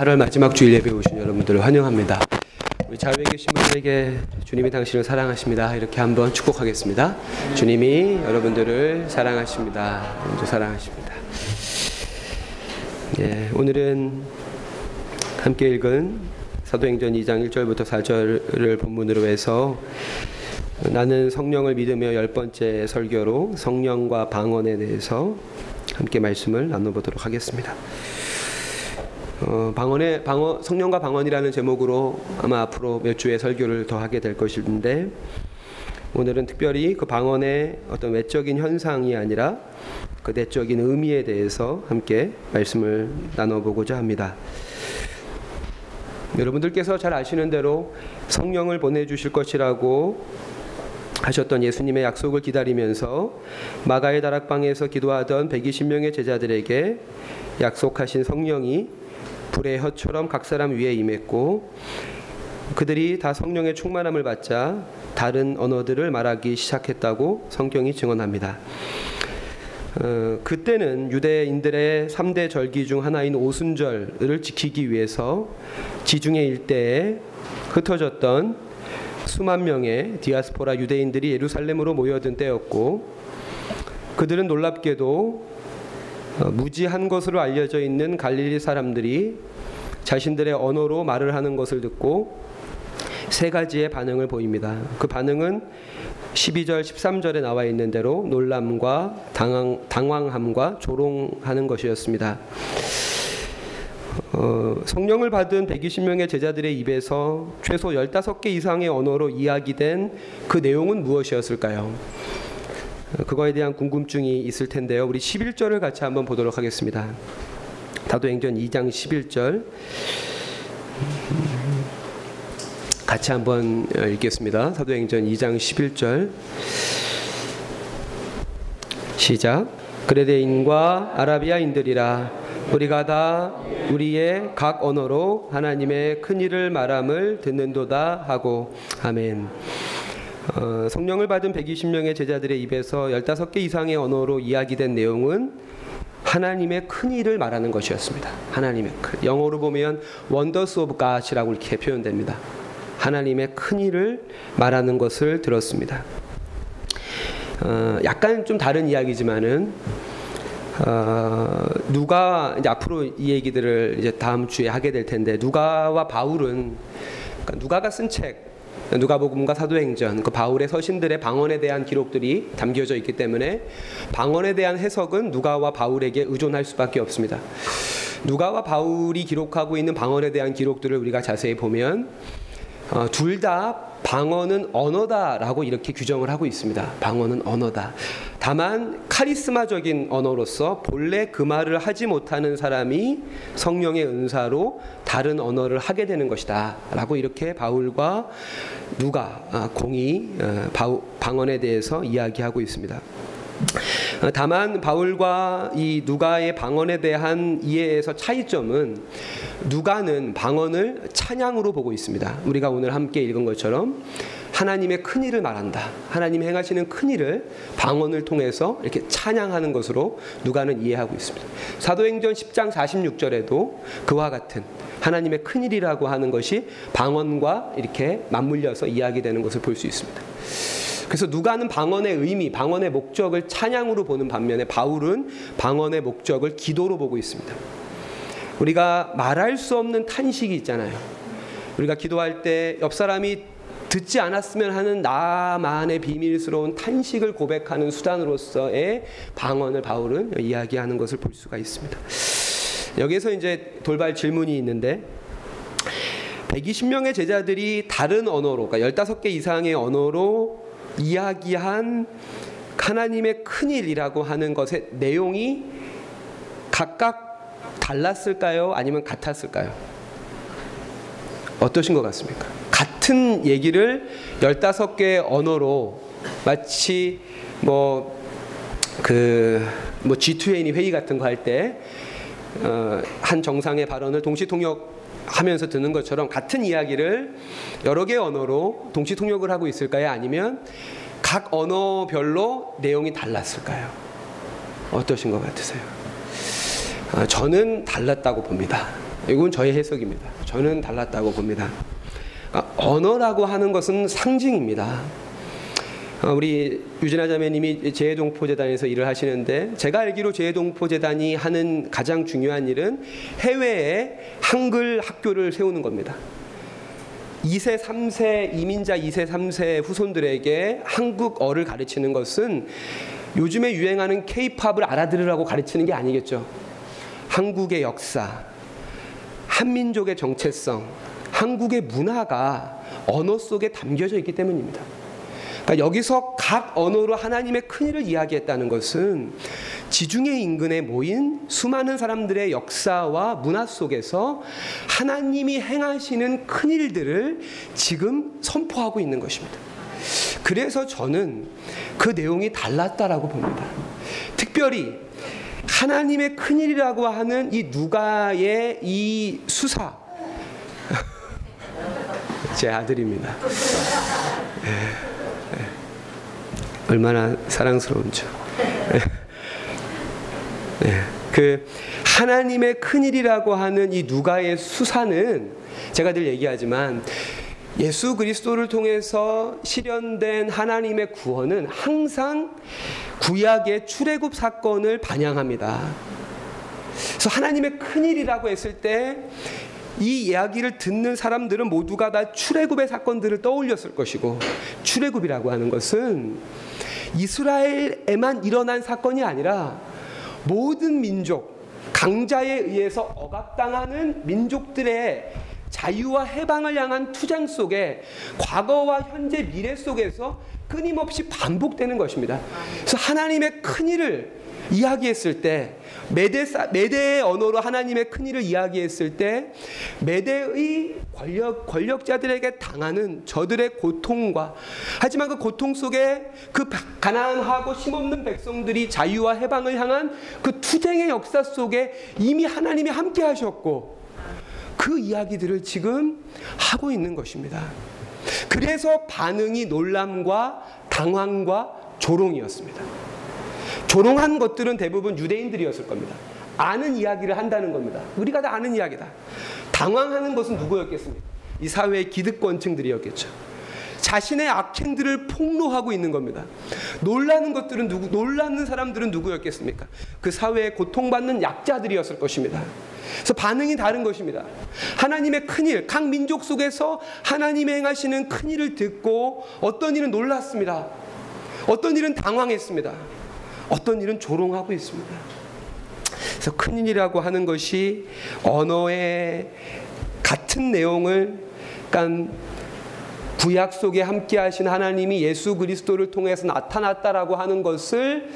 8월 마지막 주일 예배 오신 여러분들을 환영합니다. 우리 자외에 계신 분들에게 주님이 당신을 사랑하십니다. 이렇게 한번 축복하겠습니다. 주님이 여러분들을 사랑하십니다. 먼저 사랑하십니다. 예, 오늘은 함께 읽은 사도행전 2장 1절부터 4절을 본문으로 해서 나는 성령을 믿으며 열 번째 설교로 성령과 방언에 대해서 함께 말씀을 나눠보도록 하겠습니다. 어, 방언의 방언 성령과 방언이라는 제목으로 아마 앞으로 몇 주의 설교를 더 하게 될 것인데 오늘은 특별히 그 방언의 어떤 외적인 현상이 아니라 그 내적인 의미에 대해서 함께 말씀을 나눠보고자 합니다. 여러분들께서 잘 아시는 대로 성령을 보내주실 것이라고 하셨던 예수님의 약속을 기다리면서 마가의 다락방에서 기도하던 120명의 제자들에게 약속하신 성령이 불의 혀처럼 각 사람 위에 임했고 그들이 다 성령의 충만함을 받자 다른 언어들을 말하기 시작했다고 성경이 증언합니다. 어, 그때는 유대인들의 3대 절기 중 하나인 오순절을 지키기 위해서 지중해 일대에 흩어졌던 수만 명의 디아스포라 유대인들이 예루살렘으로 모여든 때였고 그들은 놀랍게도 어, 무지한 것으로 알려져 있는 갈릴리 사람들이 자신들의 언어로 말을 하는 것을 듣고 세 가지의 반응을 보입니다. 그 반응은 12절 13절에 나와 있는 대로 놀람과 당황, 당황함과 조롱하는 것이었습니다. 어, 성령을 받은 120명의 제자들의 입에서 최소 15개 이상의 언어로 이야기된 그 내용은 무엇이었을까요? 그거에 대한 궁금증이 있을 텐데요. 우리 11절을 같이 한번 보도록 하겠습니다. 다도행전 2장 11절 같이 한번 읽겠습니다. 사도행전 2장 11절 시작 그레데인과 아라비아인들이라 우리가 다 우리의 각 언어로 하나님의 큰 일을 말함을 듣는도다 하고 아멘. 어, 성령을 받은 120명의 제자들의 입에서 15개 이상의 언어로 이야기된 내용은 하나님의 큰 일을 말하는 것이었습니다. 하나님의 큰 영어로 보면 wonders of God이라고 이렇게 표현됩니다. 하나님의 큰 일을 말하는 것을 들었습니다. 어, 약간 좀 다른 이야기지만은 어, 누가 이제 앞으로 이 얘기들을 이제 다음 주에 하게 될 텐데 누가와 바울은 그러니까 누가가 쓴책 누가복음과 사도행전 그 바울의 서신들의 방언에 대한 기록들이 담겨져 있기 때문에 방언에 대한 해석은 누가와 바울에게 의존할 수밖에 없습니다. 누가와 바울이 기록하고 있는 방언에 대한 기록들을 우리가 자세히 보면 어, 둘다 방언은 언어다라고 이렇게 규정을 하고 있습니다. 방언은 언어다. 다만 카리스마적인 언어로서 본래 그 말을 하지 못하는 사람이 성령의 은사로 다른 언어를 하게 되는 것이다라고 이렇게 바울과 누가 아, 공이 어, 방언에 대해서 이야기하고 있습니다. 어, 다만 바울과 이 누가의 방언에 대한 이해에서 차이점은 누가는 방언을 찬양으로 보고 있습니다. 우리가 오늘 함께 읽은 것처럼 하나님의 큰 일을 말한다. 하나님 행하시는 큰 일을 방언을 통해서 이렇게 찬양하는 것으로 누가는 이해하고 있습니다. 사도행전 10장 46절에도 그와 같은 하나님의 큰 일이라고 하는 것이 방언과 이렇게 맞물려서 이야기되는 것을 볼 수 있습니다. 그래서 누가는 방언의 의미, 방언의 목적을 찬양으로 보는 반면에 바울은 방언의 목적을 기도로 보고 있습니다. 우리가 말할 수 없는 탄식이 있잖아요. 우리가 기도할 때 옆 사람이 듣지 않았으면 하는 나만의 비밀스러운 탄식을 고백하는 수단으로서의 방언을 바울은 이야기하는 것을 볼 수가 있습니다. 여기서 이제 돌발 질문이 있는데 120명의 제자들이 다른 언어로 그러니까 15개 이상의 언어로 이야기한 하나님의 큰 일이라고 하는 것의 내용이 각각 달랐을까요? 아니면 같았을까요? 어떠신 것 같습니까? 같은 얘기를 15개의 언어로 마치 뭐 그뭐 G20 회의 같은 거 할 때한 어, 정상의 발언을 동시 통역 하면서 듣는 것처럼 같은 이야기를 여러 개의 언어로 동시 통역을 하고 있을까요? 아니면 각 언어별로 내용이 달랐을까요? 어떠신 것 같으세요? 아, 저는 달랐다고 봅니다. 이건 저의 해석입니다. 저는 달랐다고 봅니다. 그러니까 언어라고 하는 것은 상징입니다. 어, 우리 유진아 자매님이 재해동포재단에서 일을 하시는데 제가 알기로 재해동포재단이 하는 가장 중요한 일은 해외에 한글 학교를 세우는 겁니다. 2세, 3세 이민자 2세, 3세 후손들에게 한국어를 가르치는 것은 요즘에 유행하는 케이팝을 알아들으라고 가르치는 게 아니겠죠. 한국의 역사, 한민족의 정체성, 한국의 문화가 언어 속에 담겨져 있기 때문입니다. 그러니까 여기서 각 언어로 하나님의 큰일을 이야기했다는 것은 지중해 인근에 모인 수많은 사람들의 역사와 문화 속에서 하나님이 행하시는 큰일들을 지금 선포하고 있는 것입니다. 그래서 저는 그 내용이 달랐다라고 봅니다. 특별히 하나님의 큰일이라고 하는 이 누가의 이 수사 제 아들입니다. 네. 얼마나 사랑스러운지. 네. 그 하나님의 큰일이라고 하는 이 누가의 수사는 제가 늘 얘기하지만 예수 그리스도를 통해서 실현된 하나님의 구원은 항상 구약의 출애굽 사건을 반영합니다. 그래서 하나님의 큰일이라고 했을 때 이 이야기를 듣는 사람들은 모두가 다 출애굽의 사건들을 떠올렸을 것이고 출애굽이라고 하는 것은 이스라엘에만 일어난 사건이 아니라 모든 민족, 강자에 의해서 억압당하는 민족들의 자유와 해방을 향한 투쟁 속에 과거와 현재 미래 속에서 끊임없이 반복되는 것입니다. 그래서 하나님의 큰 일을 이야기했을 때 메대 메대의 언어로 하나님의 큰 일을 이야기했을 때 메대의 권력 권력자들에게 당하는 저들의 고통과 하지만 그 고통 속에 그 가난하고 힘없는 백성들이 자유와 해방을 향한 그 투쟁의 역사 속에 이미 하나님이 함께 하셨고 그 이야기들을 지금 하고 있는 것입니다. 그래서 반응이 놀람과 당황과 조롱이었습니다. 조롱한 것들은 대부분 유대인들이었을 겁니다. 아는 이야기를 한다는 겁니다. 우리가 다 아는 이야기다. 당황하는 것은 누구였겠습니까? 이 사회의 기득권층들이었겠죠. 자신의 악행들을 폭로하고 있는 겁니다. 놀라는 것들은 누구, 놀라는 사람들은 누구였겠습니까? 그 사회에 고통받는 약자들이었을 것입니다. 그래서 반응이 다른 것입니다. 하나님의 큰일, 각 민족 속에서 하나님의 행하시는 큰일을 듣고 어떤 일은 놀랐습니다. 어떤 일은 당황했습니다. 어떤 일은 조롱하고 있습니다. 그래서 큰일이라고 하는 것이 언어의 같은 내용을 그러니까 구약 속에 함께 하신 하나님이 예수 그리스도를 통해서 나타났다라고 하는 것을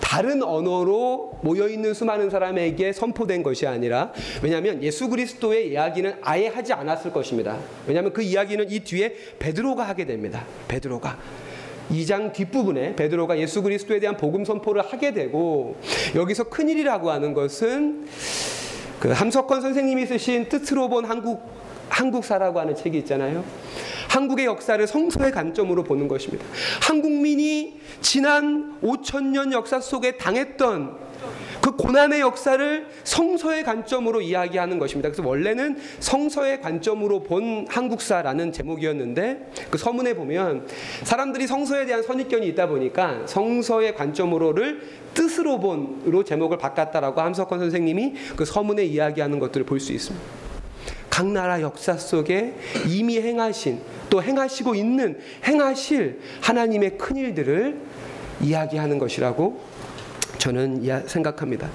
다른 언어로 모여 있는 수많은 사람에게 선포된 것이 아니라 왜냐하면 예수 그리스도의 이야기는 아예 하지 않았을 것입니다. 왜냐하면 그 이야기는 이 뒤에 베드로가 하게 됩니다. 베드로가 2장 뒷부분에 베드로가 예수 그리스도에 대한 복음 선포를 하게 되고 여기서 큰 일이라고 하는 것은 그 함석헌 선생님이 쓰신 뜻으로 본 한국 한국사라고 하는 책이 있잖아요. 한국의 역사를 성서의 관점으로 보는 것입니다. 한국민이 지난 5천 년 역사 속에 당했던 그 고난의 역사를 성서의 관점으로 이야기하는 것입니다. 그래서 원래는 성서의 관점으로 본 한국사라는 제목이었는데 그 서문에 보면 사람들이 성서에 대한 선입견이 있다 보니까 성서의 관점으로를 뜻으로 본으로 제목을 바꿨다라고 함석헌 선생님이 그 서문에 이야기하는 것들을 볼 수 있습니다. 각 나라 역사 속에 이미 행하신 또 행하시고 있는 행하실 하나님의 큰 일들을 이야기하는 것이라고 저는 생각합니다.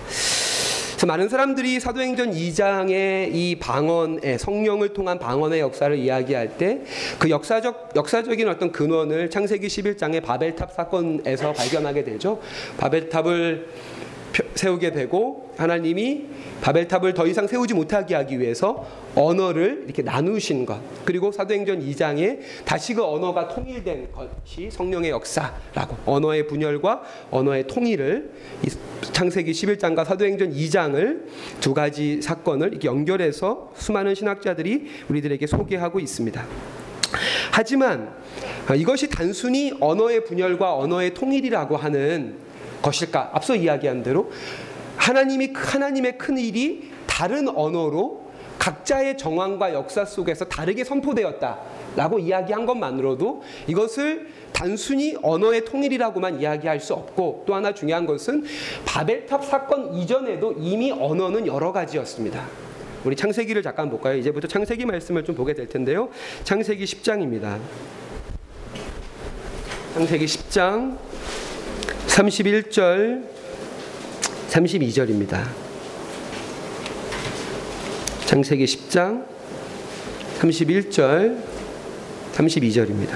그래서 많은 사람들이 사도행전 2장의 이 방언의 성령을 통한 방언의 역사를 이야기할 때 그 역사적 역사적인 어떤 근원을 창세기 11장의 바벨탑 사건에서 발견하게 되죠. 바벨탑을 세우게 되고 하나님이 바벨탑을 더 이상 세우지 못하게 하기 위해서 언어를 이렇게 나누신 것 그리고 사도행전 2장에 다시 그 언어가 통일된 것이 성령의 역사라고 언어의 분열과 언어의 통일을 창세기 11장과 사도행전 2장을 두 가지 사건을 이렇게 연결해서 수많은 신학자들이 우리들에게 소개하고 있습니다. 하지만 이것이 단순히 언어의 분열과 언어의 통일이라고 하는 것일까? 앞서 이야기한 대로 하나님이 하나님의 큰 일이 다른 언어로 각자의 정황과 역사 속에서 다르게 선포되었다라고 이야기한 것만으로도 이것을 단순히 언어의 통일이라고만 이야기할 수 없고 또 하나 중요한 것은 바벨탑 사건 이전에도 이미 언어는 여러 가지였습니다. 우리 창세기를 잠깐 볼까요? 이제부터 창세기 말씀을 좀 보게 될 텐데요. 창세기 10장입니다. 창세기 10장 31절 32절입니다. 창세기 10장 31절 32절입니다.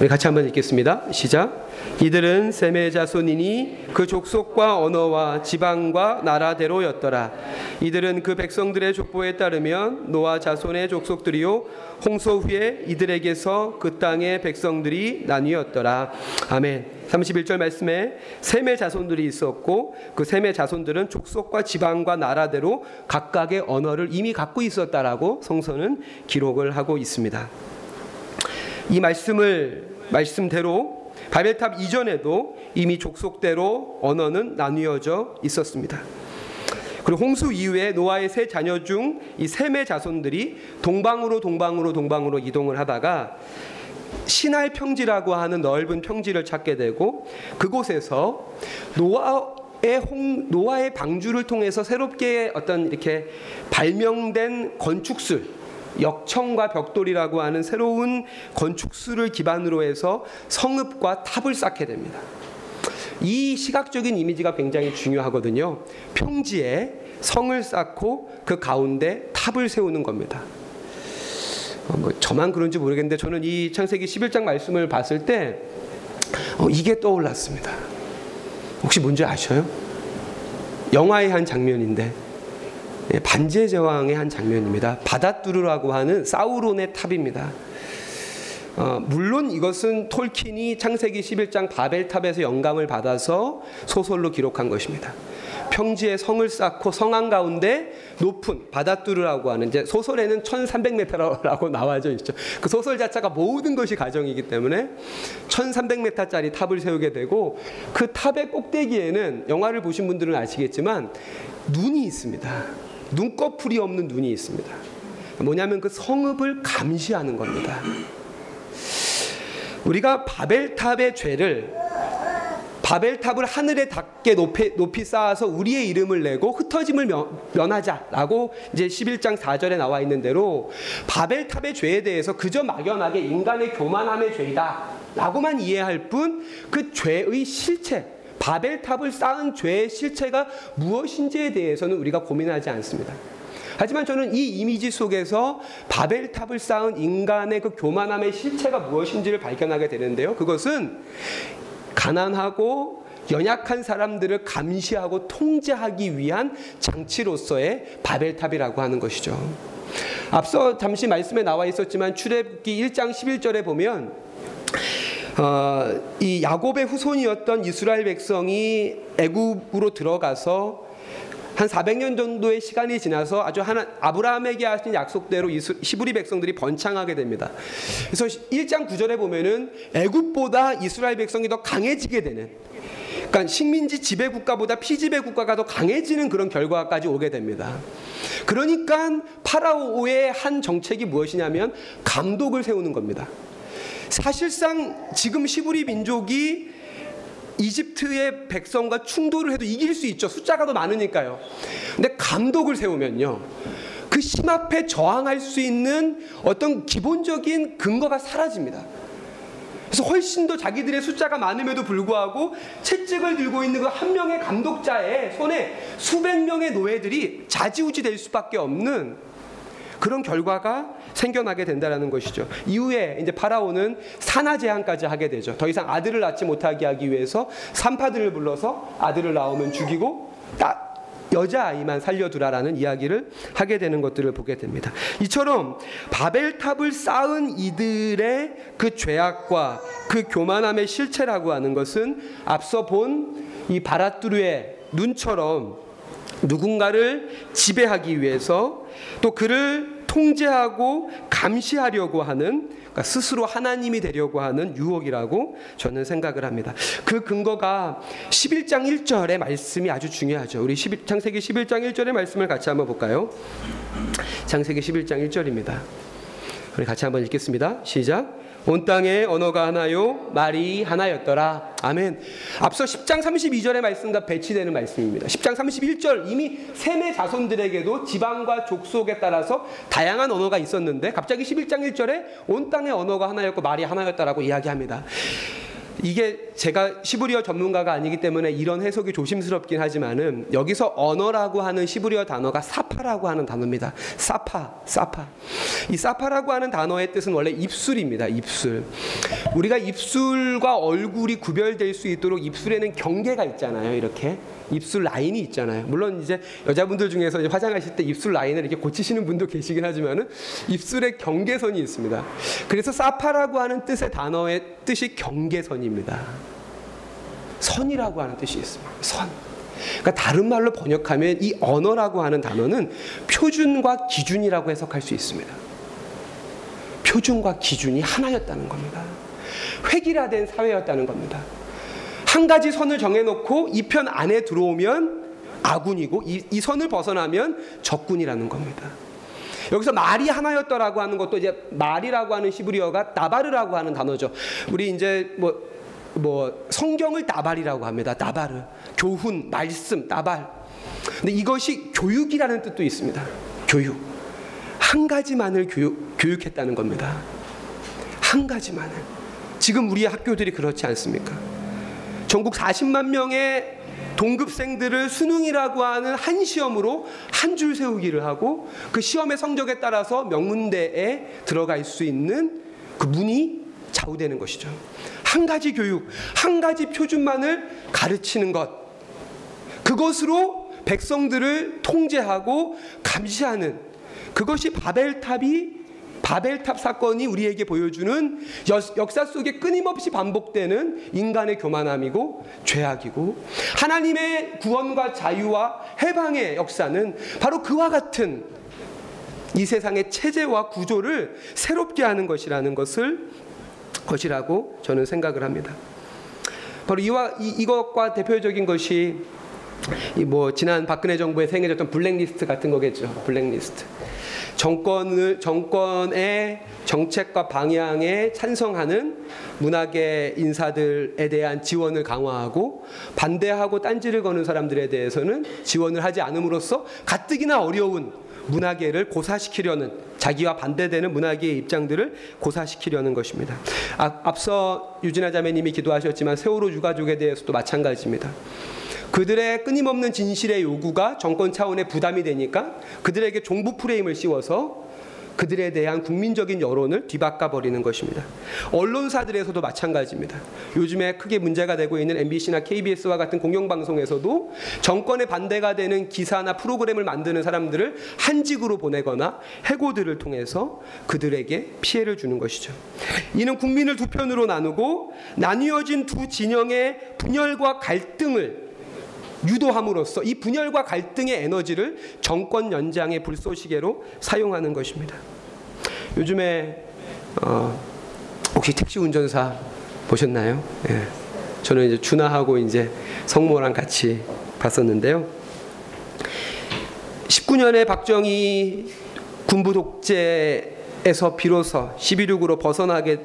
우리 같이 한번 읽겠습니다. 시작. 이들은 셈의 자손이니 그 족속과 언어와 지방과 나라대로였더라. 이들은 그 백성들의 족보에 따르면 노아 자손의 족속들이요 홍소 후에 이들에게서 그 땅의 백성들이 나뉘었더라. 아멘. 31절 말씀에 셈의 자손들이 있었고 그 셈의 자손들은 족속과 지방과 나라대로 각각의 언어를 이미 갖고 있었다라고 성서는 기록을 하고 있습니다. 이 말씀을 말씀대로 바벨탑 이전에도 이미 족속대로 언어는 나뉘어져 있었습니다. 그리고 홍수 이후에 노아의 세 자녀 중 이 셈의 자손들이 동방으로 동방으로 동방으로 이동을 하다가 신할 평지라고 하는 넓은 평지를 찾게 되고 그곳에서 노아의 홍, 노아의 방주를 통해서 새롭게 어떤 이렇게 발명된 건축술 역청과 벽돌이라고 하는 새로운 건축술을 기반으로 해서 성읍과 탑을 쌓게 됩니다. 이 시각적인 이미지가 굉장히 중요하거든요. 평지에 성을 쌓고 그 가운데 탑을 세우는 겁니다. 어, 뭐 저만 그런지 모르겠는데 저는 이 창세기 11장 말씀을 봤을 때 어, 이게 떠올랐습니다. 혹시 뭔지 아셔요? 영화의 한 장면인데 예, 반지의 제왕의 한 장면입니다. 바다뚜르라고 하는 사우론의 탑입니다. 어, 물론 이것은 톨킨이 창세기 11장 바벨탑에서 영감을 받아서 소설로 기록한 것입니다. 평지에 성을 쌓고 성안 가운데 높은 바다뚜르라고 하는 이제 소설에는 1300m라고 나와져 있죠. 그 소설 자체가 모든 것이 가정이기 때문에 1300m짜리 탑을 세우게 되고 그 탑의 꼭대기에는 영화를 보신 분들은 아시겠지만 눈이 있습니다. 눈꺼풀이 없는 눈이 있습니다. 뭐냐면 그 성읍을 감시하는 겁니다. 우리가 바벨탑의 죄를 바벨탑을 하늘에 닿게 높이, 높이 쌓아서 우리의 이름을 내고 흩어짐을 면, 하자라고 이제 11장 4절에 나와 있는 대로 바벨탑의 죄에 대해서 그저 막연하게 인간의 교만함의 죄이다라고만 이해할 뿐 그 죄의 실체 바벨탑을 쌓은 죄의 실체가 무엇인지에 대해서는 우리가 고민하지 않습니다. 하지만 저는 이 이미지 속에서 바벨탑을 쌓은 인간의 그 교만함의 실체가 무엇인지를 발견하게 되는데요. 그것은 가난하고 연약한 사람들을 감시하고 통제하기 위한 장치로서의 바벨탑이라고 하는 것이죠. 앞서 잠시 말씀에 나와 있었지만 출애굽기 1장 11절에 보면 어, 이 야곱의 후손이었던 이스라엘 백성이 애굽으로 들어가서 한 400년 정도의 시간이 지나서 아주 하나 아브라함에게 하신 약속대로 히브리 백성들이 번창하게 됩니다. 그래서 1장 9절에 보면은 애굽보다 이스라엘 백성이 더 강해지게 되는 그러니까 식민지 지배 국가보다 피지배 국가가 더 강해지는 그런 결과까지 오게 됩니다. 그러니까 파라오의 한 정책이 무엇이냐면 감독을 세우는 겁니다. 사실상 지금 시브리 민족이 이집트의 백성과 충돌을 해도 이길 수 있죠. 숫자가 더 많으니까요. 근데 감독을 세우면요. 그 심 앞에 저항할 수 있는 어떤 기본적인 근거가 사라집니다. 그래서 훨씬 더 자기들의 숫자가 많음에도 불구하고 채찍을 들고 있는 그 한 명의 감독자의 손에 수백 명의 노예들이 자지우지 될 수밖에 없는 그런 결과가 생겨나게 된다는 것이죠. 이후에 이제 파라오는 산하 제한까지 하게 되죠. 더 이상 아들을 낳지 못하게 하기 위해서 산파들을 불러서 아들을 낳으면 죽이고 딱 여자아이만 살려두라라는 이야기를 하게 되는 것들을 보게 됩니다. 이처럼 바벨탑을 쌓은 이들의 그 죄악과 그 교만함의 실체라고 하는 것은 앞서 본 이 바라뚜르의 눈처럼 누군가를 지배하기 위해서 또 그를 통제하고 감시하려고 하는 그러니까 스스로 하나님이 되려고 하는 유혹이라고 저는 생각을 합니다. 그 근거가 11장 1절의 말씀이 아주 중요하죠. 우리 11, 창세기 11장 1절의 말씀을 같이 한번 볼까요? 창세기 11장 1절입니다. 우리 같이 한번 읽겠습니다. 시작. 온 땅에 언어가 하나요 말이 하나였더라. 아멘. 앞서 10장 32절의 말씀과 배치되는 말씀입니다. 10장 31절 이미 셈의 자손들에게도 지방과 족속에 따라서 다양한 언어가 있었는데 갑자기 11장 1절에 온 땅에 언어가 하나였고 말이 하나였다라고 이야기합니다. 이게 제가 시브리어 전문가가 아니기 때문에 이런 해석이 조심스럽긴 하지만은 여기서 언어라고 하는 시브리어 단어가 사파라고 하는 단어입니다. 사파, 사파. 이 사파라고 하는 단어의 뜻은 원래 입술입니다. 입술. 우리가 입술과 얼굴이 구별될 수 있도록 입술에는 경계가 있잖아요. 이렇게. 입술 라인이 있잖아요. 물론 이제 여자분들 중에서 이제 화장하실 때 입술 라인을 이렇게 고치시는 분도 계시긴 하지만은 입술에 경계선이 있습니다. 그래서 사파라고 하는 뜻의 단어의 뜻이 경계선입니다. 선이라고 하는 뜻이 있습니다. 선. 그러니까 다른 말로 번역하면 이 언어라고 하는 단어는 표준과 기준이라고 해석할 수 있습니다. 표준과 기준이 하나였다는 겁니다. 획일화된 사회였다는 겁니다. 한 가지 선을 정해놓고 이 편 안에 들어오면 아군이고 이, 이 선을 벗어나면 적군이라는 겁니다. 여기서 말이 하나였더라고 하는 것도 이제 말이라고 하는 시브리어가 나바르라고 하는 단어죠. 우리 이제 뭐, 뭐 성경을 나발이라고 합니다. 나바르. 교훈, 말씀, 나발. 근데 이것이 교육이라는 뜻도 있습니다. 교육. 한 가지만을 교육, 교육했다는 겁니다. 한 가지만을. 지금 우리의 학교들이 그렇지 않습니까? 전국 40만 명의 동급생들을 수능이라고 하는 한 시험으로 한 줄 세우기를 하고 그 시험의 성적에 따라서 명문대에 들어갈 수 있는 그 문이 좌우되는 것이죠. 한 가지 교육, 한 가지 표준만을 가르치는 것. 그것으로 백성들을 통제하고 감시하는 그것이 바벨탑이 바벨탑 사건이 우리에게 보여주는 역사 속에 끊임없이 반복되는 인간의 교만함이고 죄악이고 하나님의 구원과 자유와 해방의 역사는 바로 그와 같은 이 세상의 체제와 구조를 새롭게 하는 것이라는 것을 것이라고 저는 생각을 합니다. 바로 이와 이, 이것과 대표적인 것이 뭐 지난 박근혜 정부에 생겨졌던 블랙리스트 같은 거겠죠. 블랙리스트. 정권을 정권의 정책과 방향에 찬성하는 문학의 인사들에 대한 지원을 강화하고 반대하고 딴지를 거는 사람들에 대해서는 지원을 하지 않음으로써 가뜩이나 어려운 문화계를 고사시키려는 자기와 반대되는 문화계의 입장들을 고사시키려는 것입니다. 아, 앞서 유진아 자매님이 기도하셨지만 세월호 유가족에 대해서도 마찬가지입니다. 그들의 끊임없는 진실의 요구가 정권 차원의 부담이 되니까 그들에게 종부 프레임을 씌워서 그들에 대한 국민적인 여론을 뒤바꿔 버리는 것입니다. 언론사들에서도 마찬가지입니다. 요즘에 크게 문제가 되고 있는 MBC나 KBS와 같은 공영방송에서도 정권에 반대가 되는 기사나 프로그램을 만드는 사람들을 한직으로 보내거나 해고들을 통해서 그들에게 피해를 주는 것이죠. 이는 국민을 두 편으로 나누고 나뉘어진 두 진영의 분열과 갈등을 유도함으로써 이 분열과 갈등의 에너지를 정권 연장의 불쏘시개로 사용하는 것입니다. 요즘에 어, 혹시 택시 운전사 보셨나요? 예. 저는 이제 준하하고 이제 성모랑 같이 봤었는데요. 19년에 박정희 군부 독재 에서 비로소 11.6으로 벗어나게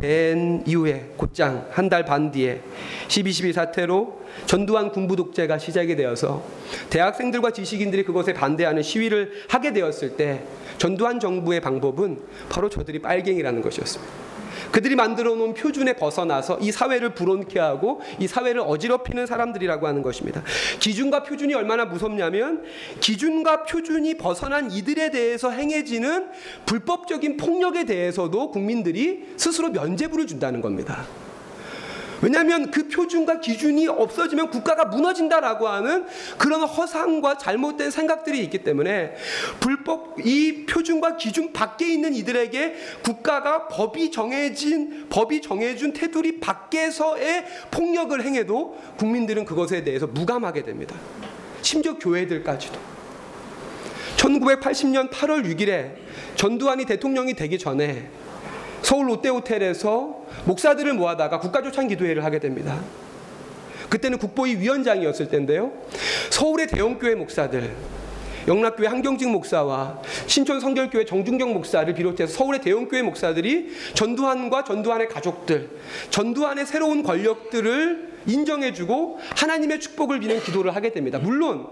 된 이후에 곧장 한 달 반 뒤에 12.12 사태로 전두환 군부 독재가 시작이 되어서 대학생들과 지식인들이 그것에 반대하는 시위를 하게 되었을 때 전두환 정부의 방법은 바로 저들이 빨갱이라는 것이었습니다. 그들이 만들어 놓은 표준에 벗어나서 이 사회를 불온케 하고 이 사회를 어지럽히는 사람들이라고 하는 것입니다. 기준과 표준이 얼마나 무섭냐면 기준과 표준이 벗어난 이들에 대해서 행해지는 불법적인 폭력에 대해서도 국민들이 스스로 면죄부를 준다는 겁니다. 왜냐하면 그 표준과 기준이 없어지면 국가가 무너진다라고 하는 그런 허상과 잘못된 생각들이 있기 때문에 불법 이 표준과 기준 밖에 있는 이들에게 국가가 법이 정해진 법이 정해준 테두리 밖에서의 폭력을 행해도 국민들은 그것에 대해서 무감하게 됩니다. 심지어 교회들까지도. 1980년 8월 6일에 전두환이 대통령이 되기 전에 서울 롯데호텔에서 목사들을 모아다가 국가조찬 기도회를 하게 됩니다. 그때는 국보위 위원장이었을 텐데요. 서울의 대형교회 목사들, 영락교회 한경직 목사와 신촌 성결교회 정중경 목사를 비롯해서 서울의 대형교회 목사들이 전두환과 전두환의 가족들, 전두환의 새로운 권력들을 인정해주고 하나님의 축복을 비는 기도를 하게 됩니다. 물론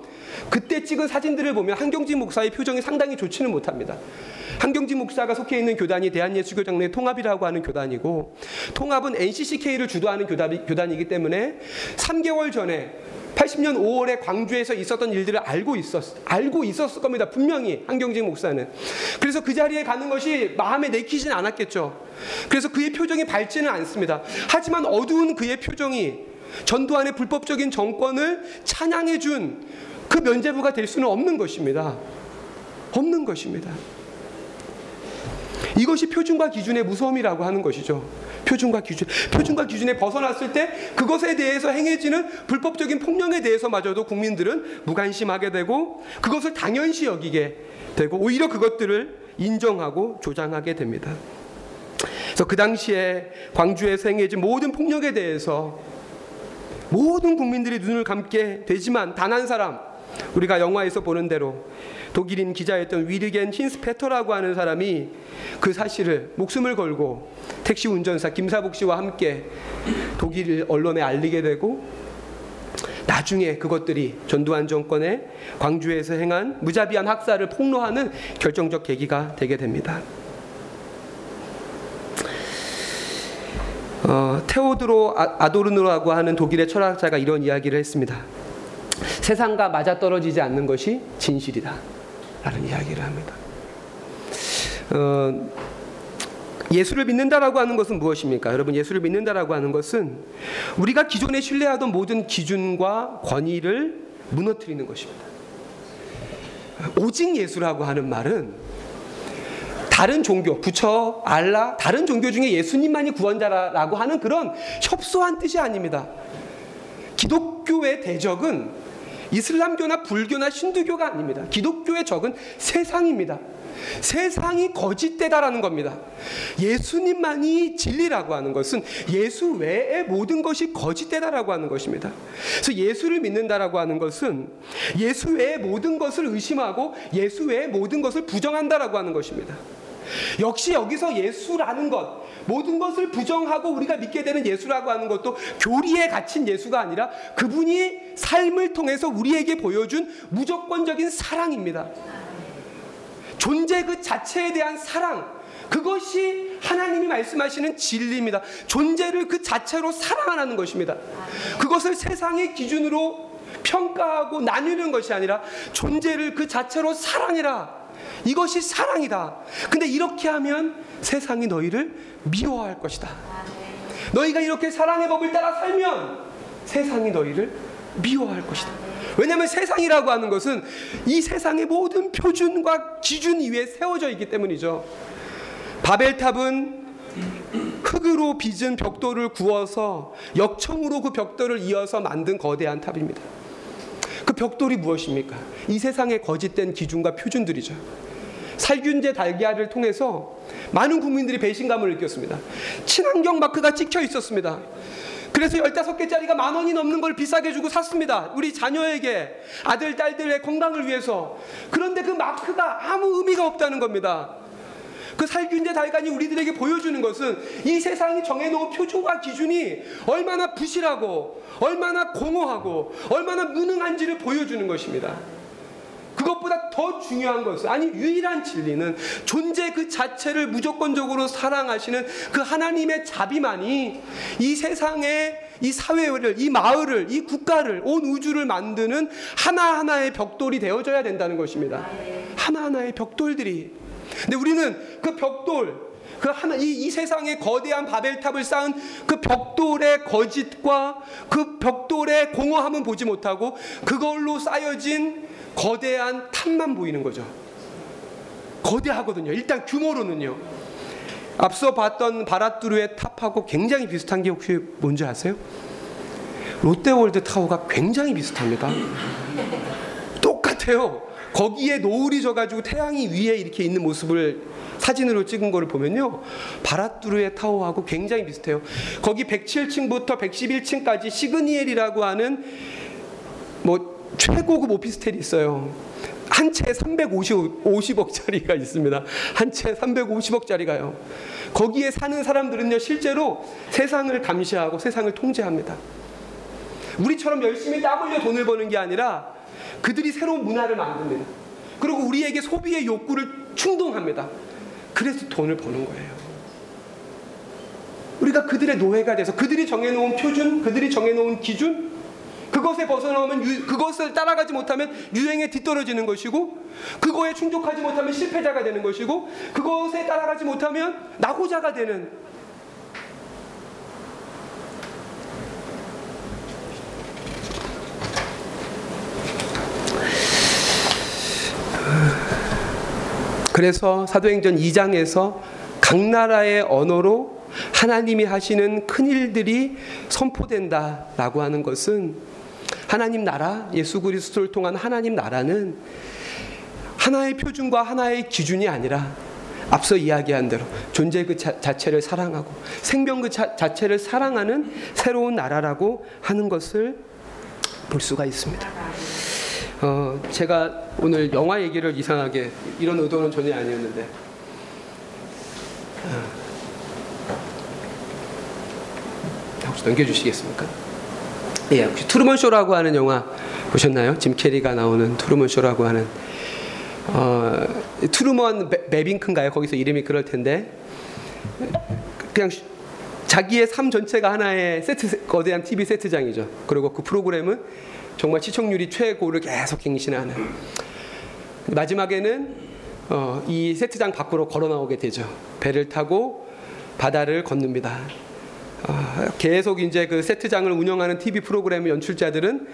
그때 찍은 사진들을 보면 한경직 목사의 표정이 상당히 좋지는 못합니다. 한경직 목사가 속해 있는 교단이 대한예수교장내 통합이라고 하는 교단이고 통합은 NCCK를 주도하는 교단이, 교단 이기 때문에 3개월 전에 80년 5월에 광주에서 있었던 일들을 알고 있었 알고 있었을 겁니다. 분명히 한경직 목사는. 그래서 그 자리에 가는 것이 마음에 내키진 않았겠죠. 그래서 그의 표정이 밝지는 않습니다. 하지만 어두운 그의 표정이 전두환의 불법적인 정권을 찬양해 준 그 면죄부가 될 수는 없는 것입니다. 없는 것입니다. 이것이 표준과 기준의 무서움이라고 하는 것이죠. 표준과 기준, 표준과 기준에 벗어났을 때 그것에 대해서 행해지는 불법적인 폭력에 대해서마저도 국민들은 무관심하게 되고 그것을 당연시 여기게 되고 오히려 그것들을 인정하고 조장하게 됩니다. 그래서 그 당시에 광주에서 행해진 모든 폭력에 대해서 모든 국민들이 눈을 감게 되지만 단 한 사람 우리가 영화에서 보는 대로 독일인 기자였던 위르겐 힌스페터라고 하는 사람이 그 사실을 목숨을 걸고 택시 운전사 김사복 씨와 함께 독일 언론에 알리게 되고 나중에 그것들이 전두환 정권의 광주에서 행한 무자비한 학살을 폭로하는 결정적 계기가 되게 됩니다. 어, 테오드로 아, 아도르노라고 하는 독일의 철학자가 이런 이야기를 했습니다. 세상과 맞아떨어지지 않는 것이 진실이다. 라는 이야기를 합니다. 어, 예수를 믿는다라고 하는 것은 무엇입니까? 여러분, 예수를 믿는다라고 하는 것은 우리가 기존에 신뢰하던 모든 기준과 권위를 무너뜨리는 것입니다. 오직 예수라고 하는 말은 다른 종교, 부처, 알라, 다른 종교 중에 예수님만이 구원자라고 하는 그런 협소한 뜻이 아닙니다. 기독교의 대적은 이슬람교나 불교나 신두교가 아닙니다. 기독교의 적은 세상입니다. 세상이 거짓되다라는 겁니다. 예수님만이 진리라고 하는 것은 예수 외의 모든 것이 거짓되다라고 하는 것입니다. 그래서 예수를 믿는다라고 하는 것은 예수 외의 모든 것을 의심하고 예수 외의 모든 것을 부정한다라고 하는 것입니다. 역시 여기서 예수라는 것, 모든 것을 부정하고 우리가 믿게 되는 예수라고 하는 것도 교리에 갇힌 예수가 아니라 그분이 삶을 통해서 우리에게 보여준 무조건적인 사랑입니다. 존재 그 자체에 대한 사랑, 그것이 하나님이 말씀하시는 진리입니다. 존재를 그 자체로 사랑하는 것입니다. 그것을 세상의 기준으로 평가하고 나누는 것이 아니라 존재를 그 자체로 사랑해라. 이것이 사랑이다. 근데 이렇게 하면 세상이 너희를 미워할 것이다. 너희가 이렇게 사랑의 법을 따라 살면 세상이 너희를 미워할 것이다. 왜냐하면 세상이라고 하는 것은 이 세상의 모든 표준과 기준 위에 세워져 있기 때문이죠. 바벨탑은 흙으로 빚은 벽돌을 구워서 역청으로 그 벽돌을 이어서 만든 거대한 탑입니다. 그 벽돌이 무엇입니까? 이 세상의 거짓된 기준과 표준들이죠. 살균제 달걀을 통해서 많은 국민들이 배신감을 느꼈습니다. 친환경 마크가 찍혀 있었습니다. 그래서 15개짜리가 만 원이 넘는 걸 비싸게 주고 샀습니다. 우리 자녀에게 아들, 딸들의 건강을 위해서. 그런데 그 마크가 아무 의미가 없다는 겁니다. 그 살균제 달간이 우리들에게 보여주는 것은 이 세상이 정해놓은 표준과 기준이 얼마나 부실하고 얼마나 공허하고 얼마나 무능한지를 보여주는 것입니다. 그것보다 더 중요한 것은 아니 유일한 진리는 존재 그 자체를 무조건적으로 사랑하시는 그 하나님의 자비만이 이 세상에 이 사회를 이 마을을 이 국가를 온 우주를 만드는 하나하나의 벽돌이 되어져야 된다는 것입니다. 하나하나의 벽돌들이 근데 우리는 그 벽돌 그 하나 이, 이 세상의 거대한 바벨탑을 쌓은 그 벽돌의 거짓과 그 벽돌의 공허함은 보지 못하고 그걸로 쌓여진 거대한 탑만 보이는 거죠. 거대하거든요. 일단 규모로는요. 앞서 봤던 바랏두르의 탑하고 굉장히 비슷한 게 혹시 뭔지 아세요? 롯데월드 타워가 굉장히 비슷합니다. 똑같아요. 거기에 노을이 져가지고 태양이 위에 이렇게 있는 모습을 사진으로 찍은 거를 보면요. 바라뚜르의 타워하고 굉장히 비슷해요. 거기 107층부터 111층까지 시그니엘이라고 하는 뭐 최고급 오피스텔이 있어요. 한 채에 350억짜리가 있습니다. 한 채에 350억짜리가요. 거기에 사는 사람들은요, 실제로 세상을 감시하고 세상을 통제합니다. 우리처럼 열심히 땀 흘려 돈을 버는 게 아니라 그들이 새로운 문화를 만듭니다. 그리고 우리에게 소비의 욕구를 충동합니다. 그래서 돈을 버는 거예요. 우리가 그들의 노예가 돼서 그들이 정해놓은 표준, 그들이 정해놓은 기준, 그것에 벗어나오면 유, 그것을 따라가지 못하면 유행에 뒤떨어지는 것이고 그거에 충족하지 못하면 실패자가 되는 것이고 그것에 따라가지 못하면 낙오자가 되는 그래서 사도행전 2장에서 각 나라의 언어로 하나님이 하시는 큰 일들이 선포된다라고 하는 것은 하나님 나라, 예수 그리스도를 통한 하나님 나라는 하나의 표준과 하나의 기준이 아니라 앞서 이야기한 대로 존재 그 자, 체를 사랑하고 생명 그 자, 자체를 사랑하는 새로운 나라라고 하는 것을 볼 수가 있습니다. 어, 제가 오늘 영화 얘기를 이상하게 이런 의도는 전혀 아니었는데 어, 혹시 넘겨주시겠습니까? 예, 혹시 트루먼 쇼라고 하는 영화 보셨나요? 짐 캐리가 나오는 트루먼 쇼라고 하는 어, 트루먼 버뱅크인가요? 거기서 이름이 그럴 텐데 그냥 자기의 삶 전체가 하나의 세트 거대한 TV 세트장이죠. 그리고 그 프로그램은 정말 시청률이 최고를 계속 갱신하는 마지막에는 어, 이 세트장 밖으로 걸어 나오게 되죠. 배를 타고 바다를 건넙니다. 어, 계속 이제 그 세트장을 운영하는 TV 프로그램 연출자들은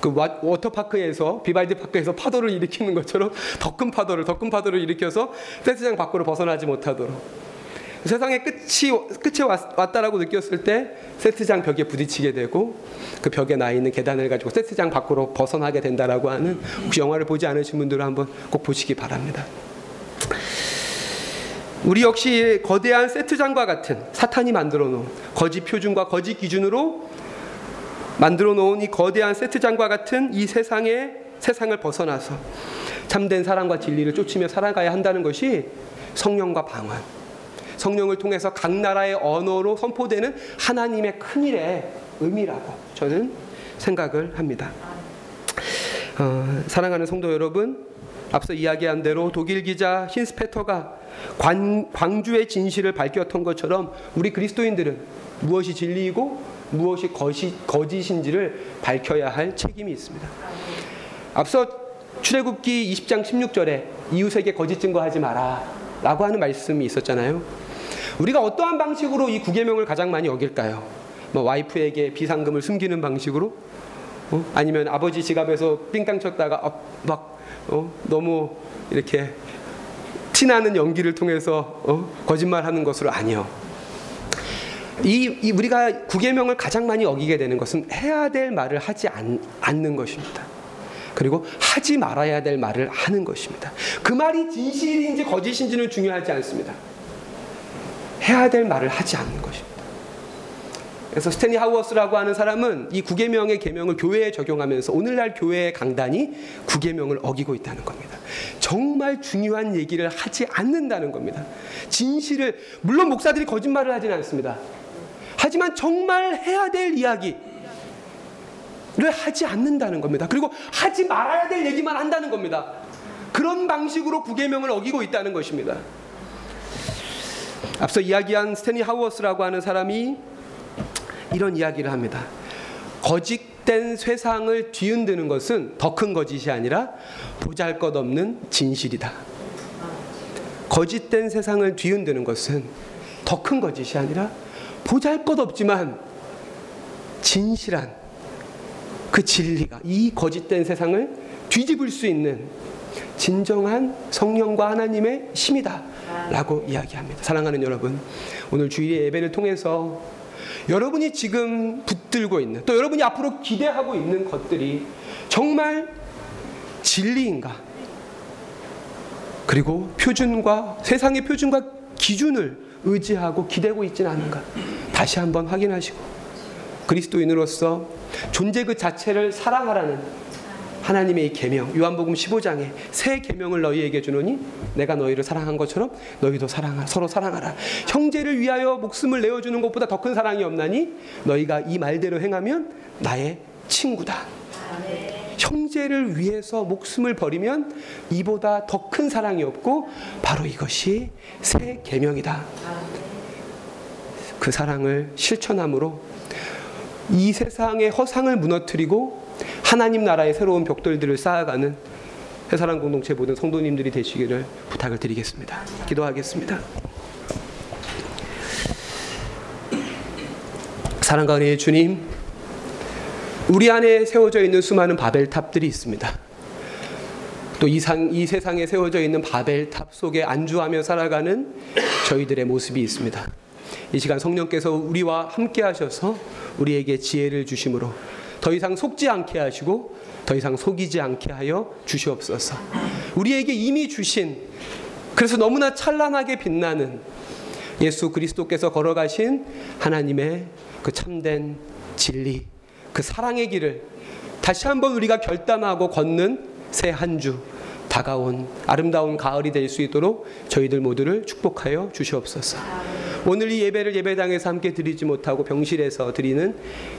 그 워터파크에서 비발디 파크에서 파도를 일으키는 것처럼 더 큰 파도를 더 큰 파도를 일으켜서 세트장 밖으로 벗어나지 못하도록 세상의 끝이 끝에 왔 다라고 느꼈을 때 세트장 벽에 부딪히게 되고 그 벽에 나 있는 계단을 가지고 세트장 밖으로 벗어나게 된다라고 하는 혹시 영화를 보지 않으신 분들은 한번 꼭 보시기 바랍니다. 우리 역시 거대한 세트장과 같은 사탄이 만들어 놓은 거짓 표준과 거짓 기준으로 만들어 놓은 이 거대한 세트장과 같은 이 세상의 세상을 벗어나서 참된 사랑과 진리를 쫓으며 살아가야 한다는 것이 성령과 방언, 성령을 통해서 각 나라의 언어로 선포되는 하나님의 큰 일의 의미라고 저는 생각을 합니다. 어, 사랑하는 성도 여러분, 앞서 이야기한 대로 독일 기자 힌스페터가 관, 광주의 진실을 밝혔던 것처럼 우리 그리스도인들은 무엇이 진리이고 무엇이 거짓, 거짓인지를 밝혀야 할 책임이 있습니다. 앞서 출애굽기 20장 16절에 이웃에게 거짓 증거하지 마라 라고 하는 말씀이 있었잖아요. 우리가 어떠한 방식으로 이 구계명을 가장 많이 어길까요? 뭐 와이프에게 비상금을 숨기는 방식으로 어? 아니면 아버지 지갑에서 삥땅 쳤다가 어, 막 어? 너무 이렇게 티나는 연기를 통해서 어? 거짓말하는 것으로 아니요. 이, 이, 우리가 구계명을 가장 많이 어기게 되는 것은 해야 될 말을 하지 않, 않는 것입니다. 그리고 하지 말아야 될 말을 하는 것입니다. 그 말이 진실인지 거짓인지는 중요하지 않습니다. 해야 될 말을 하지 않는 것입니다. 그래서 스탠리 하우어스라고 하는 사람은 이 구계명의 계명을 교회에 적용하면서 오늘날 교회의 강단이 구계명을 어기고 있다는 겁니다. 정말 중요한 얘기를 하지 않는다는 겁니다. 진실을 물론 목사들이 거짓말을 하지는 않습니다. 하지만 정말 해야 될 이야기를 하지 않는다는 겁니다. 그리고 하지 말아야 될 얘기만 한다는 겁니다. 그런 방식으로 구계명을 어기고 있다는 것입니다. 앞서 이야기한 스탠리 하우어스라고 하는 사람이 이런 이야기를 합니다. 거짓된 세상을 뒤흔드는 것은 더 큰 거짓이 아니라 보잘 것 없는 진실이다. 거짓된 세상을 뒤흔드는 것은 더 큰 거짓이 아니라 보잘 것 없지만 진실한 그 진리가 이 거짓된 세상을 뒤집을 수 있는 진정한 성령과 하나님의 힘이다. 라고 이야기합니다. 사랑하는 여러분, 오늘 주일의 예배를 통해서 여러분이 지금 붙들고 있는 또 여러분이 앞으로 기대하고 있는 것들이 정말 진리인가? 그리고 표준과 세상의 표준과 기준을 의지하고 기대고 있지는 않은가 다시 한번 확인하시고 그리스도인으로서 존재 그 자체를 사랑하라는 하나님의 이 계명 요한복음 15장에 새 계명을 너희에게 주노니 내가 너희를 사랑한 것처럼 너희도 사랑하 서로 사랑하라. 형제를 위하여 목숨을 내어 주는 것보다 더 큰 사랑이 없나니 너희가 이 말대로 행하면 나의 친구다. 형제를 위해서 목숨을 버리면 이보다 더 큰 사랑이 없고 바로 이것이 새 계명이다. 그 사랑을 실천함으로 이 세상의 허상을 무너뜨리고 하나님 나라의 새로운 벽돌들을 쌓아가는 해사랑 공동체 모든 성도님들이 되시기를 부탁을 드리겠습니다. 기도하겠습니다. 사랑과 은혜의 주님, 우리 안에 세워져 있는 수많은 바벨탑들이 있습니다. 또이이 세상에 세워져 있는 바벨탑 속에 안주하며 살아가는 저희들의 모습이 있습니다. 이 시간 성령께서 우리와 함께 하셔서 우리에게 지혜를 주심으로 더 이상 속지 않게 하시고 더 이상 속이지 않게 하여 주시옵소서. 우리에게 이미 주신 그래서 너무나 찬란하게 빛나는 예수 그리스도께서 걸어가신 하나님의 그 참된 진리, 그 사랑의 길을 다시 한번 우리가 결단하고 걷는 새 한 주 다가온 아름다운 가을이 될 수 있도록 저희들 모두를 축복하여 주시옵소서. 오늘 이 예배를 예배당에서 함께 드리지 못하고 병실에서 드리는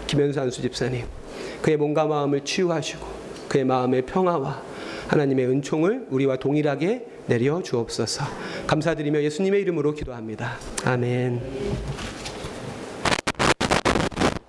김현수 안수 집사님, 그의 몸과 마음을 치유하시고 그의 마음의 평화와 하나님의 은총을 우리와 동일하게 내려 주옵소서. 감사드리며 예수님의 이름으로 기도합니다. 아멘.